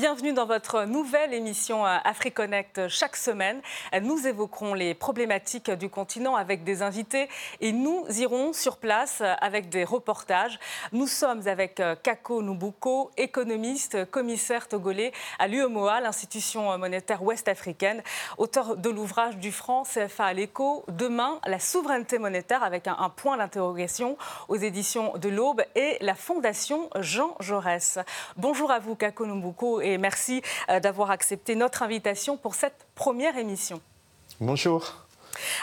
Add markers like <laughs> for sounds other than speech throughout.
Bienvenue dans votre nouvelle émission euh, AfriConnect. Chaque semaine, nous évoquerons les problématiques du continent avec des invités et nous irons sur place avec des reportages. Nous sommes avec euh, Kako Nubuko, économiste, commissaire togolais à l'UEMOA, l'institution monétaire ouest-africaine, auteur de l'ouvrage du franc CFA à l'écho, Demain, la souveraineté monétaire avec un, un point d'interrogation aux éditions de l'Aube et la Fondation Jean Jaurès. Bonjour à vous, Kako Nubuko, et merci euh, d'avoir accepté notre invitation pour cette première émission. Bonjour.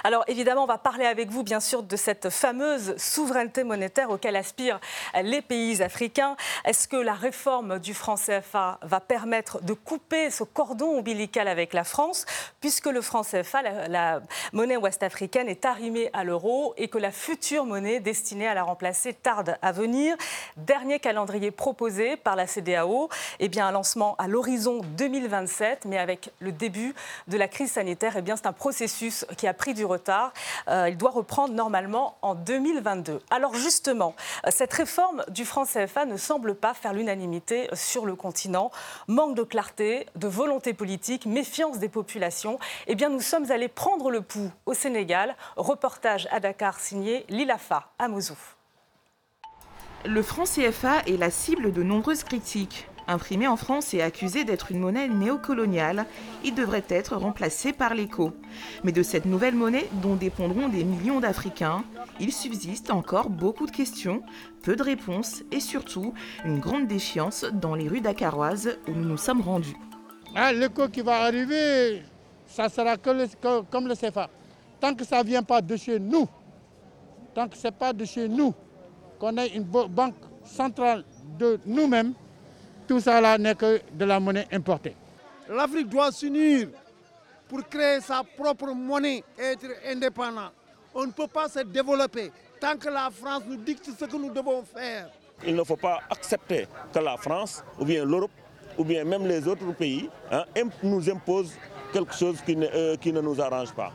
Alors évidemment, on va parler avec vous bien sûr de cette fameuse souveraineté monétaire auquel aspirent les pays africains. Est-ce que la réforme du franc CFA va permettre de couper ce cordon ombilical avec la France, puisque le franc CFA, la, la monnaie ouest-africaine, est arrimée à l'euro et que la future monnaie destinée à la remplacer tarde à venir? Dernier calendrier proposé par la CDAO, eh bien un lancement à l'horizon 2027, mais avec le début de la crise sanitaire, eh bien c'est un processus qui a pris du retard. Euh, il doit reprendre normalement en 2022. Alors justement, euh, cette réforme du franc CFA ne semble pas faire l'unanimité sur le continent. Manque de clarté, de volonté politique, méfiance des populations. Eh bien, nous sommes allés prendre le pouls au Sénégal. Reportage à Dakar signé Lilafa à Mosou. Le franc CFA est la cible de nombreuses critiques. Imprimé en France et accusé d'être une monnaie néocoloniale, il devrait être remplacé par l'écho. Mais de cette nouvelle monnaie, dont dépendront des millions d'Africains, il subsiste encore beaucoup de questions, peu de réponses et surtout une grande défiance dans les rues dakaroises où nous nous sommes rendus. Ah, l'écho qui va arriver, ça sera comme le CFA. Tant que ça ne vient pas de chez nous, tant que ce n'est pas de chez nous, qu'on ait une banque centrale de nous-mêmes, tout ça là n'est que de la monnaie importée. L'Afrique doit s'unir pour créer sa propre monnaie et être indépendant. On ne peut pas se développer tant que la France nous dicte ce que nous devons faire. Il ne faut pas accepter que la France, ou bien l'Europe, ou bien même les autres pays, hein, nous imposent quelque chose qui ne, euh, qui ne nous arrange pas.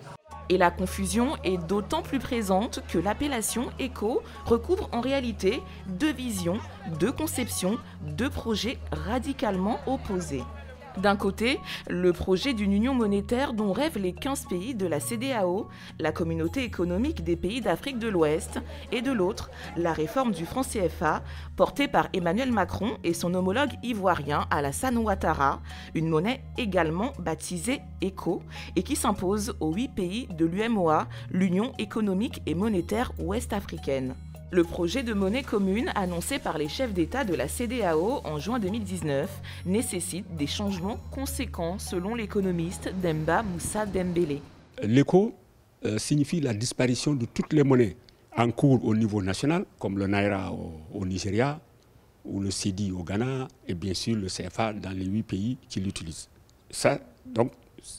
Et la confusion est d'autant plus présente que l'appellation éco recouvre en réalité deux visions, deux conceptions, deux projets radicalement opposés. D'un côté, le projet d'une union monétaire dont rêvent les 15 pays de la CDAO, la communauté économique des pays d'Afrique de l'Ouest, et de l'autre, la réforme du franc CFA, portée par Emmanuel Macron et son homologue ivoirien Alassane Ouattara, une monnaie également baptisée ECO et qui s'impose aux huit pays de l'UMOA, l'Union économique et monétaire ouest-africaine. Le projet de monnaie commune annoncé par les chefs d'État de la CDAO en juin 2019 nécessite des changements conséquents selon l'économiste Demba Moussa Dembélé. L'écho euh, signifie la disparition de toutes les monnaies en cours au niveau national, comme le Naira au, Nigeria, ou le CEDI au Ghana, et bien sûr le CFA dans les huit pays qui l'utilisent. Ça, donc,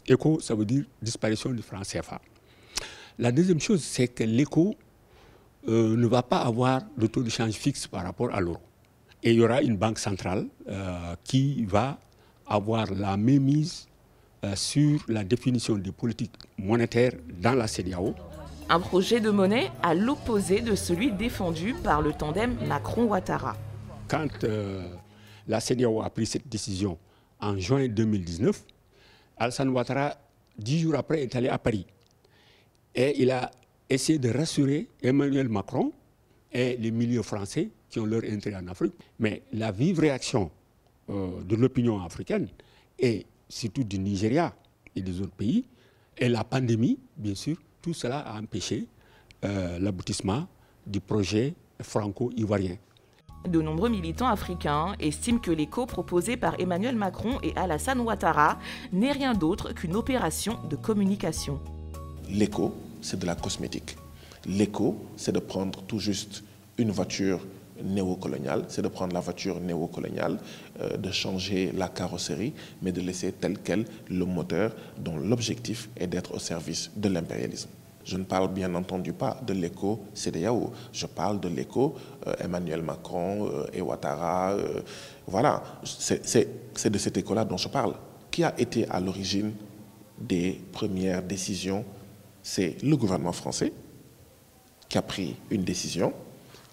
écho, ça veut dire disparition du franc CFA. La deuxième chose, c'est que l'écho euh, ne va pas avoir de taux de change fixe par rapport à l'euro. Et il y aura une banque centrale euh, qui va avoir la mainmise euh, sur la définition des politiques monétaires dans la CDAO. Un projet de monnaie à l'opposé de celui défendu par le tandem Macron-Ouattara. Quand la CDAO a pris cette décision en juin 2019, Alassane Ouattara, dix jours après, est allé à Paris. Et il a essayé de rassurer Emmanuel Macron et les milieux français qui ont leur intérêt en Afrique. Mais la vive réaction euh, de l'opinion africaine, et surtout du Nigeria et des autres pays, et la pandémie, bien sûr, tout cela a empêché euh, l'aboutissement du projet franco-ivoirien. De nombreux militants africains estiment que l'écho proposé par Emmanuel Macron et Alassane Ouattara n'est rien d'autre qu'une opération de communication. L'écho, c'est de la cosmétique. L'écho, c'est de prendre tout juste une voiture néocoloniale, c'est de prendre la voiture néocoloniale, euh, de changer la carrosserie, mais de laisser tel quel le moteur dont l'objectif est d'être au service de l'impérialisme. Je ne parle bien entendu pas de l'écho CDAO, je parle de l'écho euh, Emmanuel Macron euh, et Ouattara. euh, voilà, c'est de cet écho-là dont je parle. Qui a été à l'origine des premières décisions C'est le gouvernement français qui a pris une décision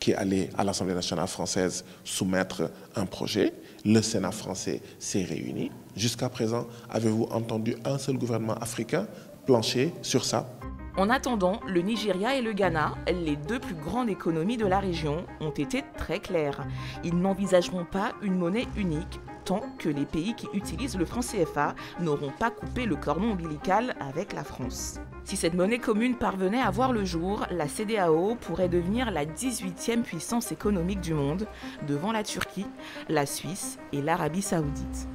qui est allé à l'Assemblée nationale française soumettre un projet. Le Sénat français s'est réuni. Jusqu'à présent, avez-vous entendu un seul gouvernement africain plancher sur ça? En attendant, le Nigeria et le Ghana, les deux plus grandes économies de la région, ont été très clairs. Ils n'envisageront pas une monnaie unique tant que les pays qui utilisent le franc CFA n'auront pas coupé le cordon ombilical avec la France. Si cette monnaie commune parvenait à voir le jour, la CDAO pourrait devenir la 18e puissance économique du monde, devant la Turquie, la Suisse et l'Arabie saoudite.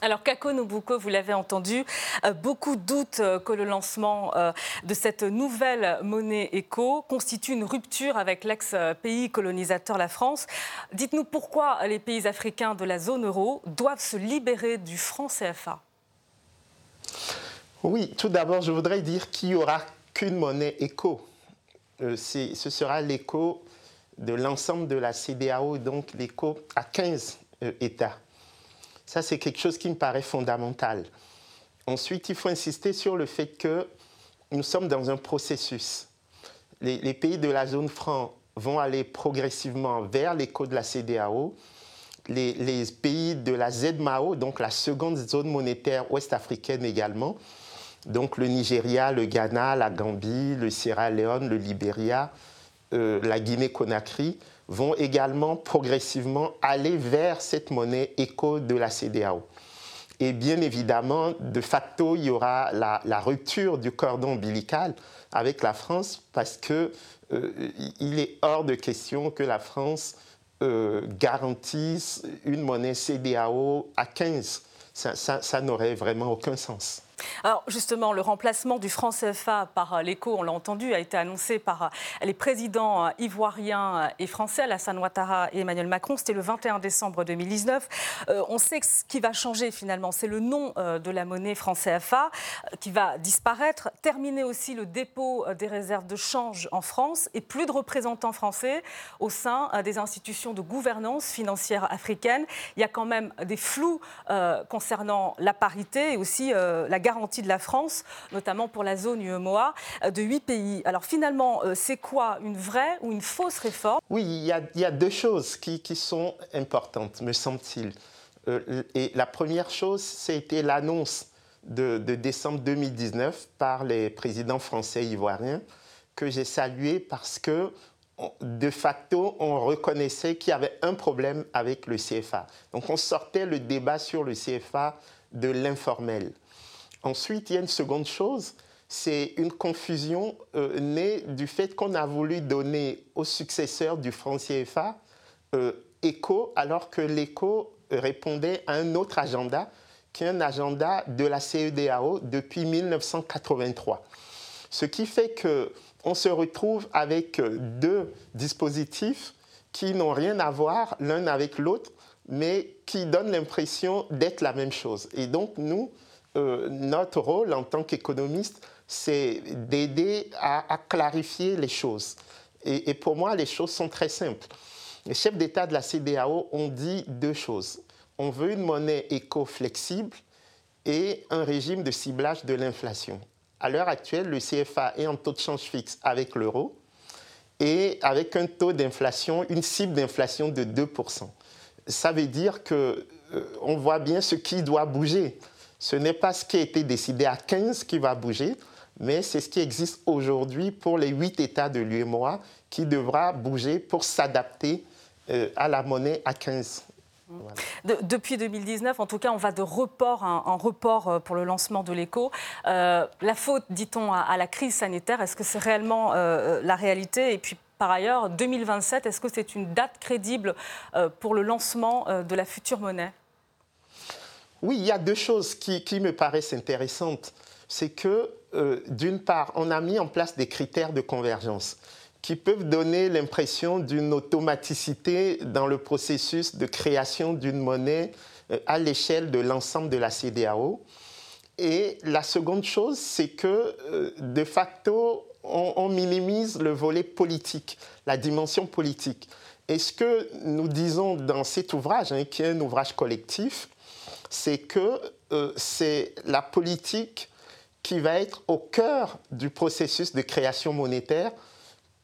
Alors, Kako Nobuko, vous l'avez entendu, euh, beaucoup doutent euh, que le lancement euh, de cette nouvelle monnaie éco constitue une rupture avec l'ex-pays colonisateur, la France. Dites-nous pourquoi les pays africains de la zone euro doivent se libérer du franc CFA. Oui, tout d'abord, je voudrais dire qu'il n'y aura qu'une monnaie éco. ce sera l'éco de l'ensemble de la CDAO, donc l'éco à 15 États. Ça, c'est quelque chose qui me paraît fondamental. Ensuite, il faut insister sur le fait que nous sommes dans un processus. Les, pays de la zone franc vont aller progressivement vers l'écho de la CDAO. Les, pays de la ZMAO, donc la seconde zone monétaire ouest-africaine également, donc le Nigeria, le Ghana, la Gambie, le Sierra Leone, le Libéria, euh, la Guinée-Conakry, vont également progressivement aller vers cette monnaie éco de la CDAO. Et bien évidemment, de facto, il y aura la, rupture du cordon ombilical avec la France parce qu'il euh, est hors de question que la France euh, garantisse une monnaie CDAO à 15. ça n'aurait vraiment aucun sens. Alors justement, le remplacement du franc CFA par euh, l'écho, on l'a entendu, a été annoncé par euh, les présidents euh, ivoiriens et français, Alassane Ouattara et Emmanuel Macron. C'était le 21 décembre 2019. on sait que ce qui va changer finalement, c'est le nom de la monnaie franc CFA qui va disparaître. Terminer aussi le dépôt des réserves de change en France et plus de représentants français au sein des institutions de gouvernance financière africaine. Il y a quand même des flous concernant la parité et aussi la garantie de la France, notamment pour la zone UEMOA, euh, de huit pays. Alors finalement, euh, c'est quoi une vraie ou une fausse réforme? Oui, il y, a, deux choses qui, sont importantes, me semble-t-il. Euh, et la première chose, c'était l'annonce de, de, décembre 2019 par les présidents français et ivoiriens que j'ai salué parce que de facto, on reconnaissait qu'il y avait un problème avec le CFA. Donc on sortait le débat sur le CFA de l'informel. Ensuite, il y a une seconde chose, c'est une confusion euh, née du fait qu'on a voulu donner au successeur du franc CFA euh, écho, alors que l'écho répondait à un autre agenda, qui est un agenda de la CEDAO depuis 1983. Ce qui fait qu'on se retrouve avec deux dispositifs qui n'ont rien à voir l'un avec l'autre, mais qui donnent l'impression d'être la même chose. Et donc, nous, euh, notre rôle en tant qu'économiste, c'est d'aider à, clarifier les choses. Et, pour moi, les choses sont très simples. Les chefs d'État de la CDAO ont dit deux choses. On veut une monnaie éco-flexible et un régime de ciblage de l'inflation. À l'heure actuelle, le CFA est en taux de change fixe avec l'euro et avec un taux d'inflation, une cible d'inflation de 2%. Ça veut dire qu'on euh, voit bien ce qui doit bouger ce n'est pas ce qui a été décidé à 15 qui va bouger, mais c'est ce qui existe aujourd'hui pour les 8 États de l'UMOA qui devra bouger pour s'adapter euh, à la monnaie à 15. depuis 2019, en tout cas, on va de report en, report euh, pour le lancement de l'éco. Euh, la faute, dit-on, à, la crise sanitaire, est-ce que c'est réellement la réalité? Et puis, par ailleurs, 2027, est-ce que c'est une date crédible pour le lancement de la future monnaie? Oui, il y a deux choses qui, me paraissent intéressantes. C'est que, euh, d'une part, on a mis en place des critères de convergence qui peuvent donner l'impression d'une automaticité dans le processus de création d'une monnaie euh, à l'échelle de l'ensemble de la CDAO. Et la seconde chose, c'est que, euh, de facto, on, minimise le volet politique, la dimension politique. Et ce que nous disons dans cet ouvrage, hein, qui est un ouvrage collectif, c'est que euh, c'est la politique qui va être au cœur du processus de création monétaire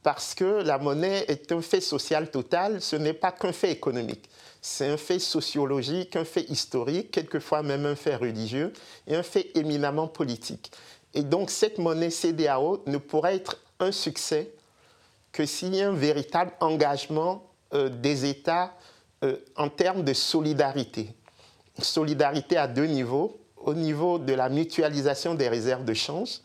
parce que la monnaie est un fait social total, ce n'est pas qu'un fait économique. C'est un fait sociologique, un fait historique, quelquefois même un fait religieux et un fait éminemment politique. Et donc cette monnaie CDAO ne pourrait être un succès que s'il y a un véritable engagement euh, des États euh, en termes de solidarité. Solidarité à deux niveaux, au niveau de la mutualisation des réserves de change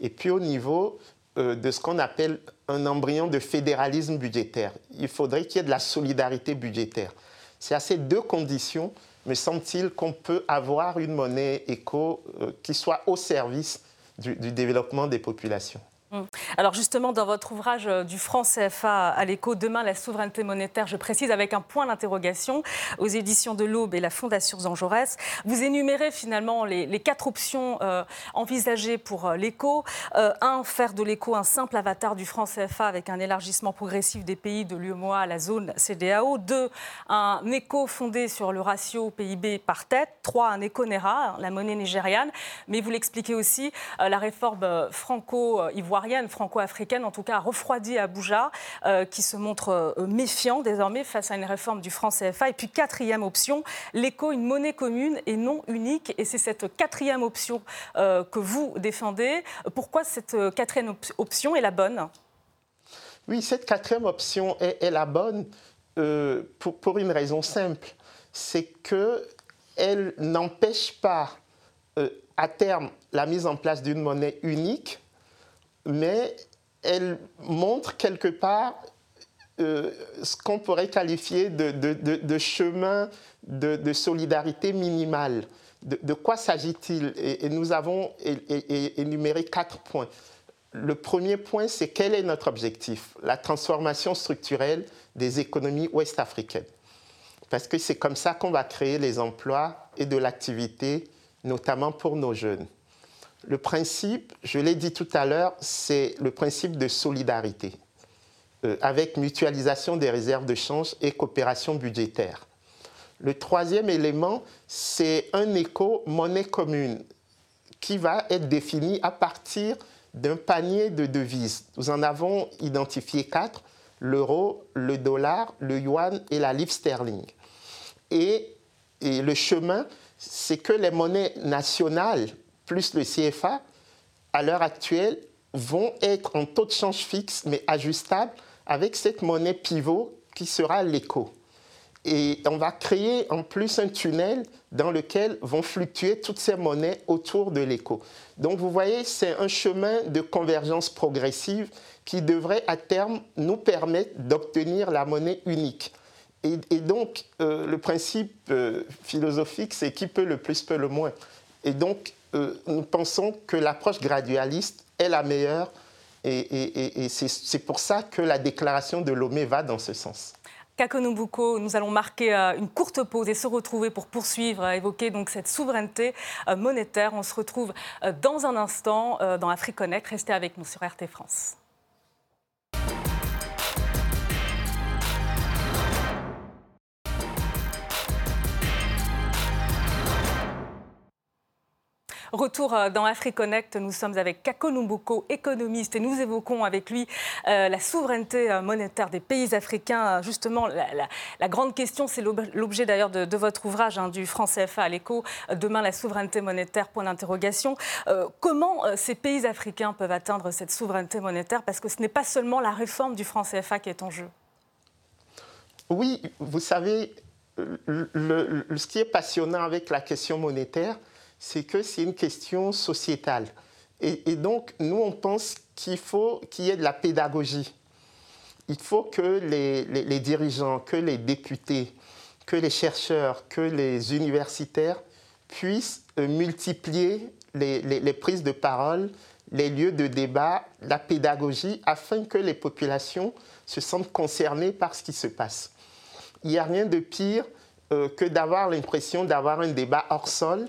et puis au niveau euh, de ce qu'on appelle un embryon de fédéralisme budgétaire. Il faudrait qu'il y ait de la solidarité budgétaire. C'est à ces deux conditions, me semble-t-il, qu'on peut avoir une monnaie éco euh, qui soit au service du développement des populations. Alors justement, dans votre ouvrage euh, du franc CFA à l'écho, Demain la souveraineté monétaire, je précise avec un point d'interrogation, aux éditions de l'Aube et la Fondation Jean Jaurès, vous énumérez finalement les, quatre options euh, envisagées pour euh, l'écho. un, faire de l'écho un simple avatar du franc CFA avec un élargissement progressif des pays de l'UEMOA à la zone CDAO. Deux, un écho fondé sur le ratio PIB par tête. Trois, un éco NERA, la monnaie nigériane. Mais vous l'expliquez aussi, la réforme franco-ivoirienne franco-africaine, en tout cas refroidi à Abuja, euh, qui se montre euh, méfiant désormais face à une réforme du franc CFA. Et puis quatrième option, l'éco, une monnaie commune et non unique. Et c'est cette quatrième option euh, que vous défendez. Pourquoi cette quatrième option est la bonne? Oui, cette quatrième option est, la bonne pour, pour, une raison simple. C'est qu'elle n'empêche pas à terme la mise en place d'une monnaie unique, mais elle montre quelque part euh, ce qu'on pourrait qualifier de, chemin de, solidarité minimale. De, quoi s'agit-il? Et, nous avons énuméré quatre points. Le premier point, c'est quel est notre objectif? La transformation structurelle des économies ouest-africaines. Parce que c'est comme ça qu'on va créer les emplois et de l'activité, notamment pour nos jeunes. Le principe, je l'ai dit tout à l'heure, c'est le principe de solidarité, euh, avec mutualisation des réserves de change et coopération budgétaire. Le troisième élément, c'est un éco monnaie commune qui va être défini à partir d'un panier de devises. Nous en avons identifié quatre, l'euro, le dollar, le yuan et la livre sterling. et le chemin, c'est que les monnaies nationales plus le CFA, à l'heure actuelle, vont être en taux de change fixe, mais ajustable, avec cette monnaie pivot qui sera l'éco. Et on va créer en plus un tunnel dans lequel vont fluctuer toutes ces monnaies autour de l'éco. Donc vous voyez, c'est un chemin de convergence progressive qui devrait à terme nous permettre d'obtenir la monnaie unique. Et, donc euh, le principe euh, philosophique, c'est qui peut le plus peut le moins. Et donc euh, nous pensons que l'approche gradualiste est la meilleure et, c'est pour ça que la déclaration de Lomé va dans ce sens. Kakonobuko, nous allons marquer euh, une courte pause et se retrouver pour poursuivre, à évoquer donc cette souveraineté euh, monétaire. On se retrouve dans un instant dans AfriConnect. Restez avec nous sur RT France. Retour euh, dans AfriConnect, nous sommes avec Kako Numbuko, économiste, et nous évoquons avec lui euh, la souveraineté euh, monétaire des pays africains. Justement, la, grande question, c'est l'objet d'ailleurs de, votre ouvrage hein, du franc CFA à l'écho, Demain la souveraineté monétaire, point d'interrogation. comment ces pays africains peuvent atteindre cette souveraineté monétaire? Parce que ce n'est pas seulement la réforme du franc CFA qui est en jeu. Oui, vous savez, ce qui est passionnant avec la question monétaire, c'est que c'est une question sociétale. Et, donc, nous, on pense qu'il faut qu'il y ait de la pédagogie. Il faut que les, dirigeants, que les députés, que les chercheurs, que les universitaires puissent euh, multiplier les, prises de parole, les lieux de débat, la pédagogie, afin que les populations se sentent concernées par ce qui se passe. Il n'y a rien de pire euh, que d'avoir l'impression d'avoir un débat hors sol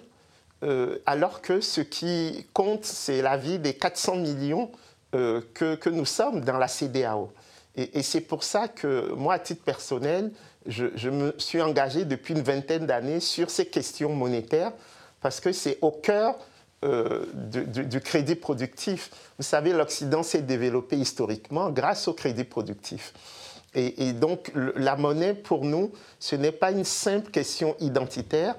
euh, alors que ce qui compte, c'est la vie des 400 millions euh, que, nous sommes dans la CDAO. Et, c'est pour ça que moi, à titre personnel, je, me suis engagé depuis une vingtaine d'années sur ces questions monétaires, parce que c'est au cœur du, crédit productif. Vous savez, l'Occident s'est développé historiquement grâce au crédit productif. Et donc, la monnaie, pour nous, ce n'est pas une simple question identitaire,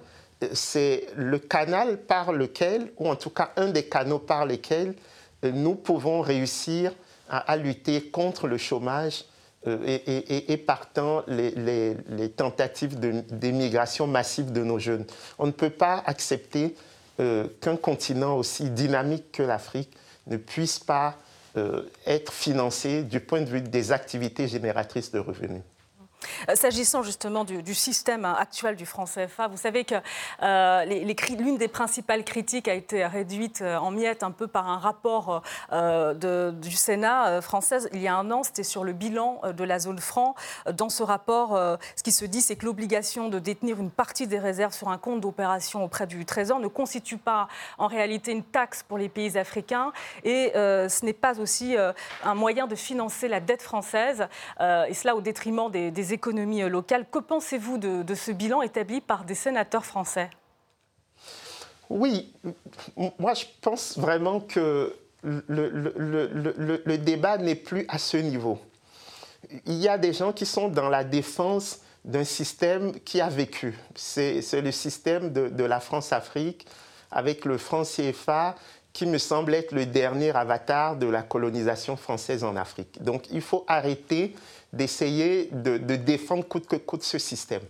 c'est le canal par lequel, ou en tout cas un des canaux par lesquels nous pouvons réussir à, lutter contre le chômage euh, et, partant les, tentatives d'émigration massive de nos jeunes. On ne peut pas accepter euh, qu'un continent aussi dynamique que l'Afrique ne puisse pas euh, être financé du point de vue des activités génératrices de revenus. Euh, s'agissant justement du, système actuel du franc CFA, vous savez que euh, l'une des principales critiques a été réduite euh, en miettes un peu par un rapport du Sénat française il y a un an. C'était sur le bilan de la zone franc. Dans ce rapport, ce qui se dit, c'est que l'obligation de détenir une partie des réserves sur un compte d'opération auprès du Trésor ne constitue pas en réalité une taxe pour les pays africains et ce n'est pas aussi un moyen de financer la dette française, et cela au détriment des, des économie locale. Que pensez-vous de, ce bilan établi par des sénateurs français? Oui, moi je pense vraiment que le, le, débat n'est plus à ce niveau. Il y a des gens qui sont dans la défense d'un système qui a vécu. C'est le système de, de la France-Afrique avec le franc CFA qui me semble être le dernier avatar de la colonisation française en Afrique. Donc il faut arrêter d'essayer de, défendre coûte que coûte ce système.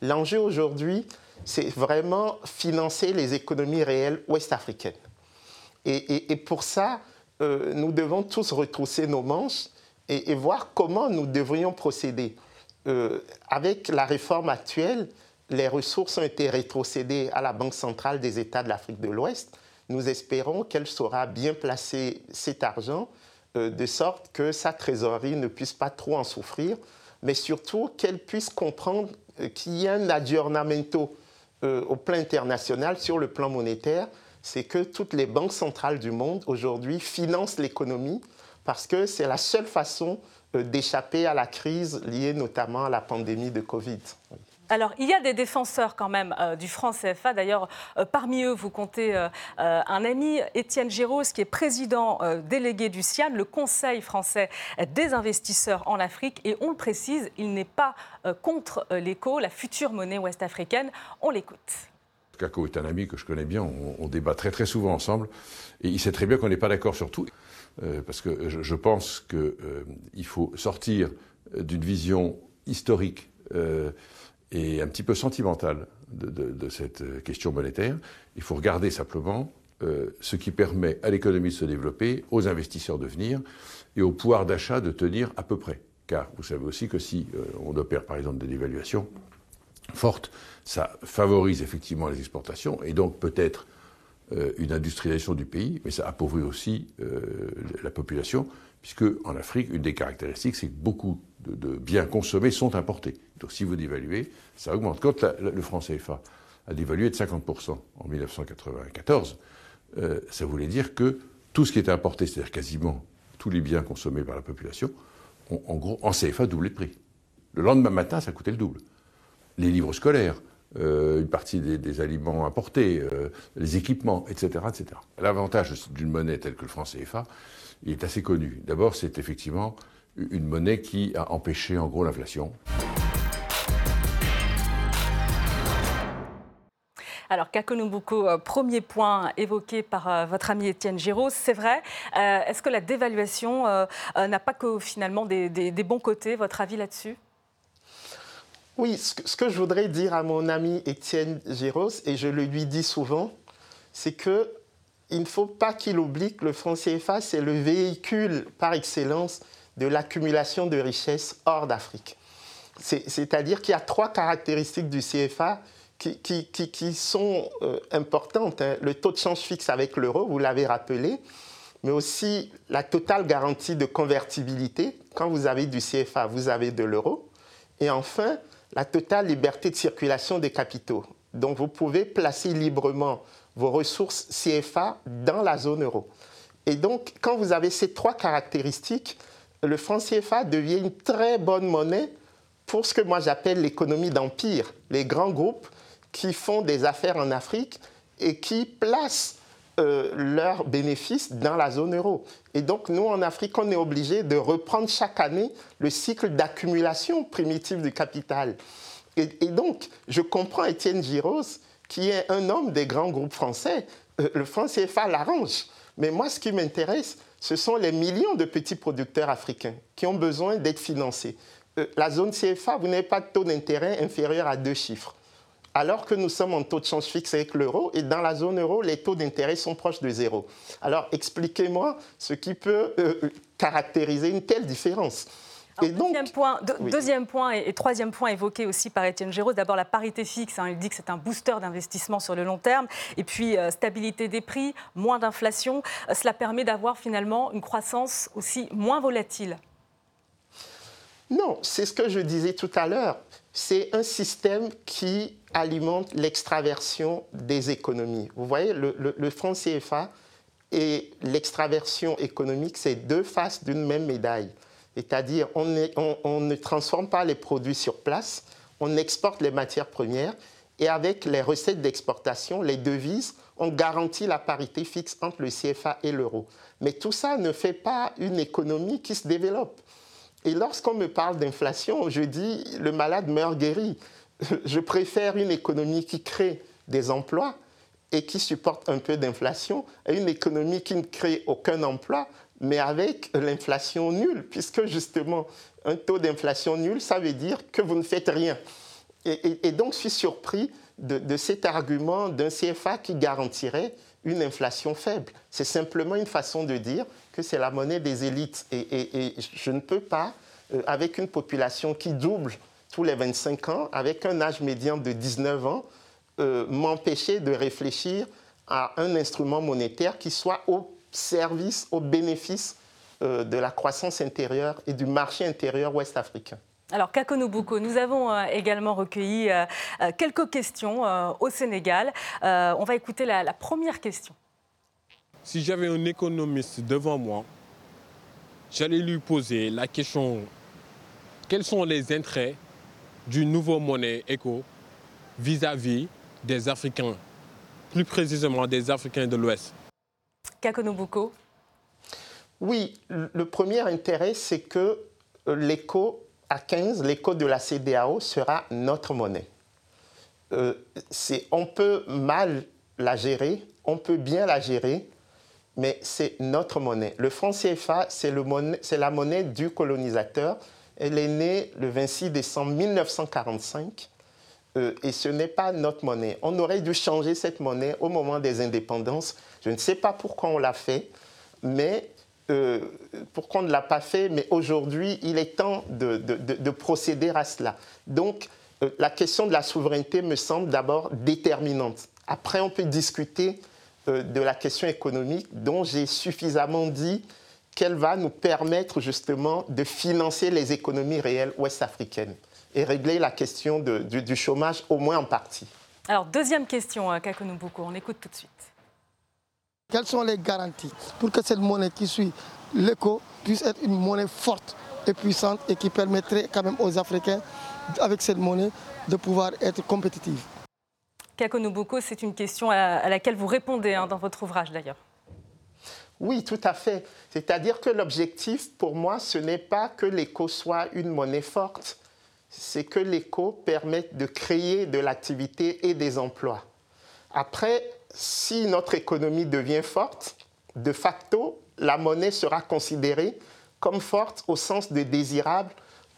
L'enjeu aujourd'hui, c'est vraiment financer les économies réelles ouest-africaines. Et, pour ça, euh, nous devons tous retrousser nos manches et, voir comment nous devrions procéder. Euh, avec la réforme actuelle, les ressources ont été rétrocédées à la Banque centrale des États de l'Afrique de l'Ouest. Nous espérons qu'elle saura bien placer cet argent de sorte que sa trésorerie ne puisse pas trop en souffrir, mais surtout qu'elle puisse comprendre euh, qu'il y a un aggiornamento euh, au plan international sur le plan monétaire, c'est que toutes les banques centrales du monde aujourd'hui financent l'économie parce que c'est la seule façon d'échapper à la crise liée notamment à la pandémie de Covid. Alors, il y a des défenseurs quand même euh, du franc CFA. D'ailleurs, euh, parmi eux, vous comptez euh, un ami, Étienne Géraud, qui est président délégué du CIAN, le Conseil français des investisseurs en Afrique. Et on le précise, il n'est pas contre l'éco, la future monnaie ouest-africaine. On l'écoute. Kako est un ami que je connais bien, on, débat très très souvent ensemble, et il sait très bien qu'on n'est pas d'accord sur tout, parce que je, pense qu'il faut sortir d'une vision historique et un petit peu sentimentale de, cette question monétaire. Il faut regarder simplement euh, ce qui permet à l'économie de se développer, aux investisseurs de venir et au pouvoir d'achat de tenir à peu près. Car vous savez aussi que si euh, on opère par exemple des dévaluations fortes, ça favorise effectivement les exportations et donc peut-être euh, une industrialisation du pays, mais ça appauvrit aussi la population, puisque en Afrique, une des caractéristiques, c'est que beaucoup de, biens consommés sont importés. Donc si vous dévaluez, ça augmente. Quand le franc CFA a dévalué de 50% en 1994, euh, ça voulait dire que tout ce qui était importé, c'est-à-dire quasiment tous les biens consommés par la population, ont, en gros, en CFA, doublé de prix. Le lendemain matin, ça coûtait le double. Les livres scolaires, euh, une partie des, aliments importés, euh, les équipements, etc. etc. L'avantage d'une monnaie telle que le franc CFA, est assez connu. D'abord, c'est effectivement une monnaie qui a empêché en gros l'inflation. Alors, Kakonumbuko, euh, premier point évoqué par euh, votre ami Étienne Giraud, c'est vrai. Euh, est-ce que la dévaluation n'a pas que finalement des, bons côtés Votre avis là-dessus? Oui, ce que, je voudrais dire à mon ami Étienne Giraud, et je le lui dis souvent, c'est que il ne faut pas qu'il oublie que le franc CFA, c'est le véhicule par excellence de l'accumulation de richesses hors d'Afrique. C'est-à-dire qu'il y a trois caractéristiques du CFA qui, sont euh, importantes. Hein. Le taux de change fixe avec l'euro, vous l'avez rappelé, mais aussi la totale garantie de convertibilité. Quand vous avez du CFA, vous avez de l'euro. Et enfin, la totale liberté de circulation des capitaux. Donc vous pouvez placer librement vos ressources CFA dans la zone euro. Et donc, quand vous avez ces trois caractéristiques, le franc CFA devient une très bonne monnaie pour ce que moi j'appelle l'économie d'empire, les grands groupes qui font des affaires en Afrique et qui placent euh, leurs bénéfices dans la zone euro. Et donc, nous, en Afrique, on est obligé de reprendre chaque année le cycle d'accumulation primitive du capital. Et, donc, je comprends Étienne Giros, qui est un homme des grands groupes français. Euh, le franc CFA l'arrange. Mais moi, ce qui m'intéresse, ce sont les millions de petits producteurs africains qui ont besoin d'être financés. Euh, la zone CFA, vous n'avez pas de taux d'intérêt inférieur à deux chiffres. Alors que nous sommes en taux de change fixe avec l'euro et dans la zone euro, les taux d'intérêt sont proches de zéro. Alors expliquez-moi ce qui peut euh, caractériser une telle différence. Deuxième, point, deuxième point et, troisième point évoqué aussi par Étienne Géraud, d'abord la parité fixe, hein. il dit que c'est un booster d'investissement sur le long terme, et puis euh, stabilité des prix, moins d'inflation, cela permet d'avoir finalement une croissance aussi moins volatile. Non, c'est ce que je disais tout à l'heure. C'est un système qui alimente l'extraversion des économies. Vous voyez, le, franc CFA et l'extraversion économique, c'est deux faces d'une même médaille. C'est-à-dire, on, ne transforme pas les produits sur place, on exporte les matières premières et avec les recettes d'exportation, les devises, on garantit la parité fixe entre le CFA et l'euro. Mais tout ça ne fait pas une économie qui se développe. Et lorsqu'on me parle d'inflation, je dis le malade meurt guéri. <laughs> Je préfère une économie qui crée des emplois et qui supporte un peu d'inflation à une économie qui ne crée aucun emploi, mais avec l'inflation nulle, puisque justement, un taux d'inflation nul, ça veut dire que vous ne faites rien. Et, donc, je suis surpris de cet argument d'un CFA qui garantirait une inflation faible. C'est simplement une façon de dire que c'est la monnaie des élites. Et, je ne peux pas, euh, avec une population qui double tous les 25 ans, avec un âge médian de 19 ans, euh, m'empêcher de réfléchir à un instrument monétaire qui soit au service, au bénéfice euh, de la croissance intérieure et du marché intérieur ouest-africain. Alors, Kakonobouko, nous avons également recueilli quelques questions au Sénégal. on va écouter la première question. Si j'avais un économiste devant moi, j'allais lui poser la question quels sont les intérêts du nouveau monnaie éco vis-à-vis des Africains, plus précisément des Africains de l'Ouest? Kakonobuko Oui, le premier intérêt, c'est que euh, l'éco à 15, l'éco de la CDAO sera notre monnaie. Euh, on peut mal la gérer, on peut bien la gérer, mais c'est notre monnaie. Le franc CFA, c'est la monnaie du colonisateur. Elle est née le 26 décembre 1945 euh, et ce n'est pas notre monnaie. On aurait dû changer cette monnaie au moment des indépendances. Je ne sais pas pourquoi on l'a fait, mais euh, pourquoi on ne l'a pas fait, mais aujourd'hui, il est temps de, procéder à cela. Donc, euh, la question de la souveraineté me semble d'abord déterminante. Après, on peut discuter de la question économique dont j'ai suffisamment dit qu'elle va nous permettre justement de financer les économies réelles ouest-africaines et régler la question du, chômage au moins en partie. Alors, deuxième question, euh, Kakonoubuko, on écoute tout de suite. Quelles sont les garanties pour que cette monnaie qui suit l'éco puisse être une monnaie forte et puissante et qui permettrait quand même aux Africains, avec cette monnaie, de pouvoir être compétitifs? Kakonoboko, c'est une question à, laquelle vous répondez hein, dans votre ouvrage d'ailleurs. Oui, tout à fait. C'est-à-dire que l'objectif pour moi, ce n'est pas que l'éco soit une monnaie forte, c'est que l'éco permette de créer de l'activité et des emplois. Après, si notre économie devient forte, de facto, la monnaie sera considérée comme forte au sens de désirable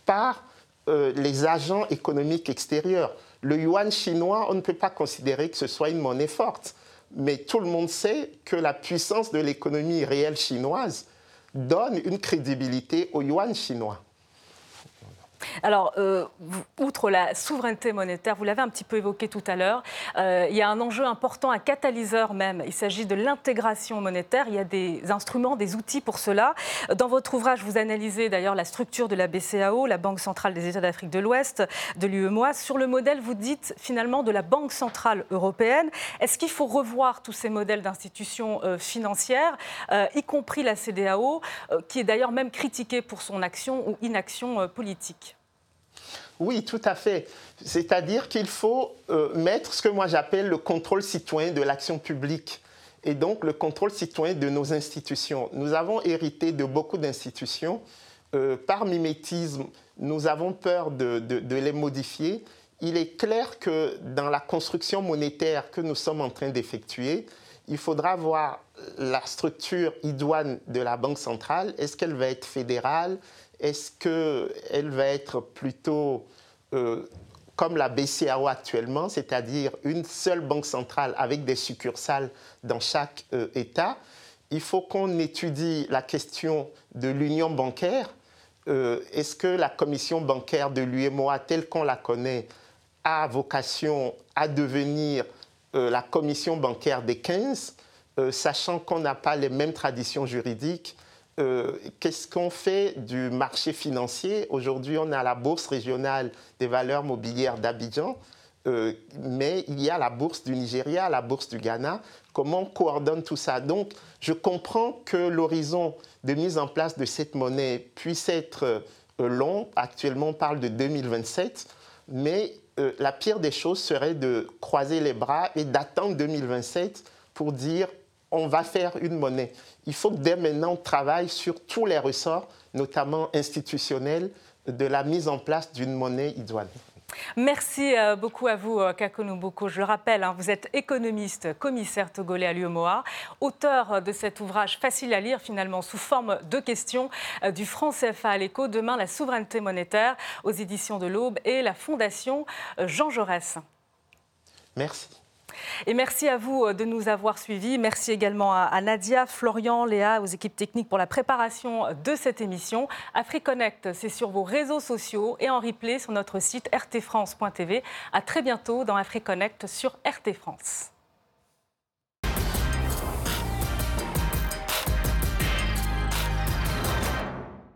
par euh, les agents économiques extérieurs. Le yuan chinois, on ne peut pas considérer que ce soit une monnaie forte. Mais tout le monde sait que la puissance de l'économie réelle chinoise donne une crédibilité au yuan chinois. Alors, euh, outre la souveraineté monétaire, vous l'avez un petit peu évoqué tout à l'heure, euh, il y a un enjeu important, un catalyseur même. Il s'agit de l'intégration monétaire. Il y a des instruments, des outils pour cela. Dans votre ouvrage, vous analysez d'ailleurs la structure de la BCAO, la Banque centrale des États d'Afrique de l'Ouest, de l'UEMOA. Sur le modèle, vous dites finalement de la Banque centrale européenne. Est-ce qu'il faut revoir tous ces modèles d'institutions euh, financières, y compris la CDAO, qui est d'ailleurs même critiquée pour son action ou inaction politique? Oui, tout à fait. C'est-à-dire qu'il faut euh, mettre ce que moi j'appelle le contrôle citoyen de l'action publique. et donc le contrôle citoyen de nos institutions. Nous avons hérité de beaucoup d'institutions. Euh, par mimétisme, nous avons peur de, de, les modifier. Il est clair que dans la construction monétaire que nous sommes en train d'effectuer, il faudra voir la structure idoine de la Banque centrale. Est-ce qu'elle va être fédérale? Est-ce qu'elle va être plutôt euh, comme la BCAO actuellement, c'est-à-dire une seule banque centrale avec des succursales dans chaque euh, État Il faut qu'on étudie la question de l'union bancaire. Euh, est-ce que la commission bancaire de l'UMOA, telle qu'on la connaît, a vocation à devenir la commission bancaire des 15, euh, sachant qu'on n'a pas les mêmes traditions juridiques. Euh, qu'est-ce qu'on fait du marché financier? Aujourd'hui, on a la bourse régionale des valeurs mobilières d'Abidjan, mais il y a la bourse du Nigeria, la bourse du Ghana. Comment on coordonne tout ça? Donc, je comprends que l'horizon de mise en place de cette monnaie puisse être long. Actuellement, on parle de 2027, mais euh, la pire des choses serait de croiser les bras et d'attendre 2027 pour dire on va faire une monnaie. Il faut que dès maintenant on travaille sur tous les ressorts, notamment institutionnels, de la mise en place d'une monnaie idoine. Merci euh, beaucoup à vous, euh, Kakono Boko. Je le rappelle, hein, vous êtes économiste, commissaire togolais à l'UMOA, auteur de cet ouvrage facile à lire finalement sous forme de questions euh, du franc CFA à l'écho. Demain, la souveraineté monétaire aux éditions de l'Aube et la Fondation Jean Jaurès. Merci. Et merci à vous euh, de nous avoir suivis. Merci également à Nadia, Florian, Léa, aux équipes techniques pour la préparation de cette émission. AfriConnect, c'est sur vos réseaux sociaux et en replay sur notre site rtfrance.tv. À très bientôt dans AfriConnect sur RT France.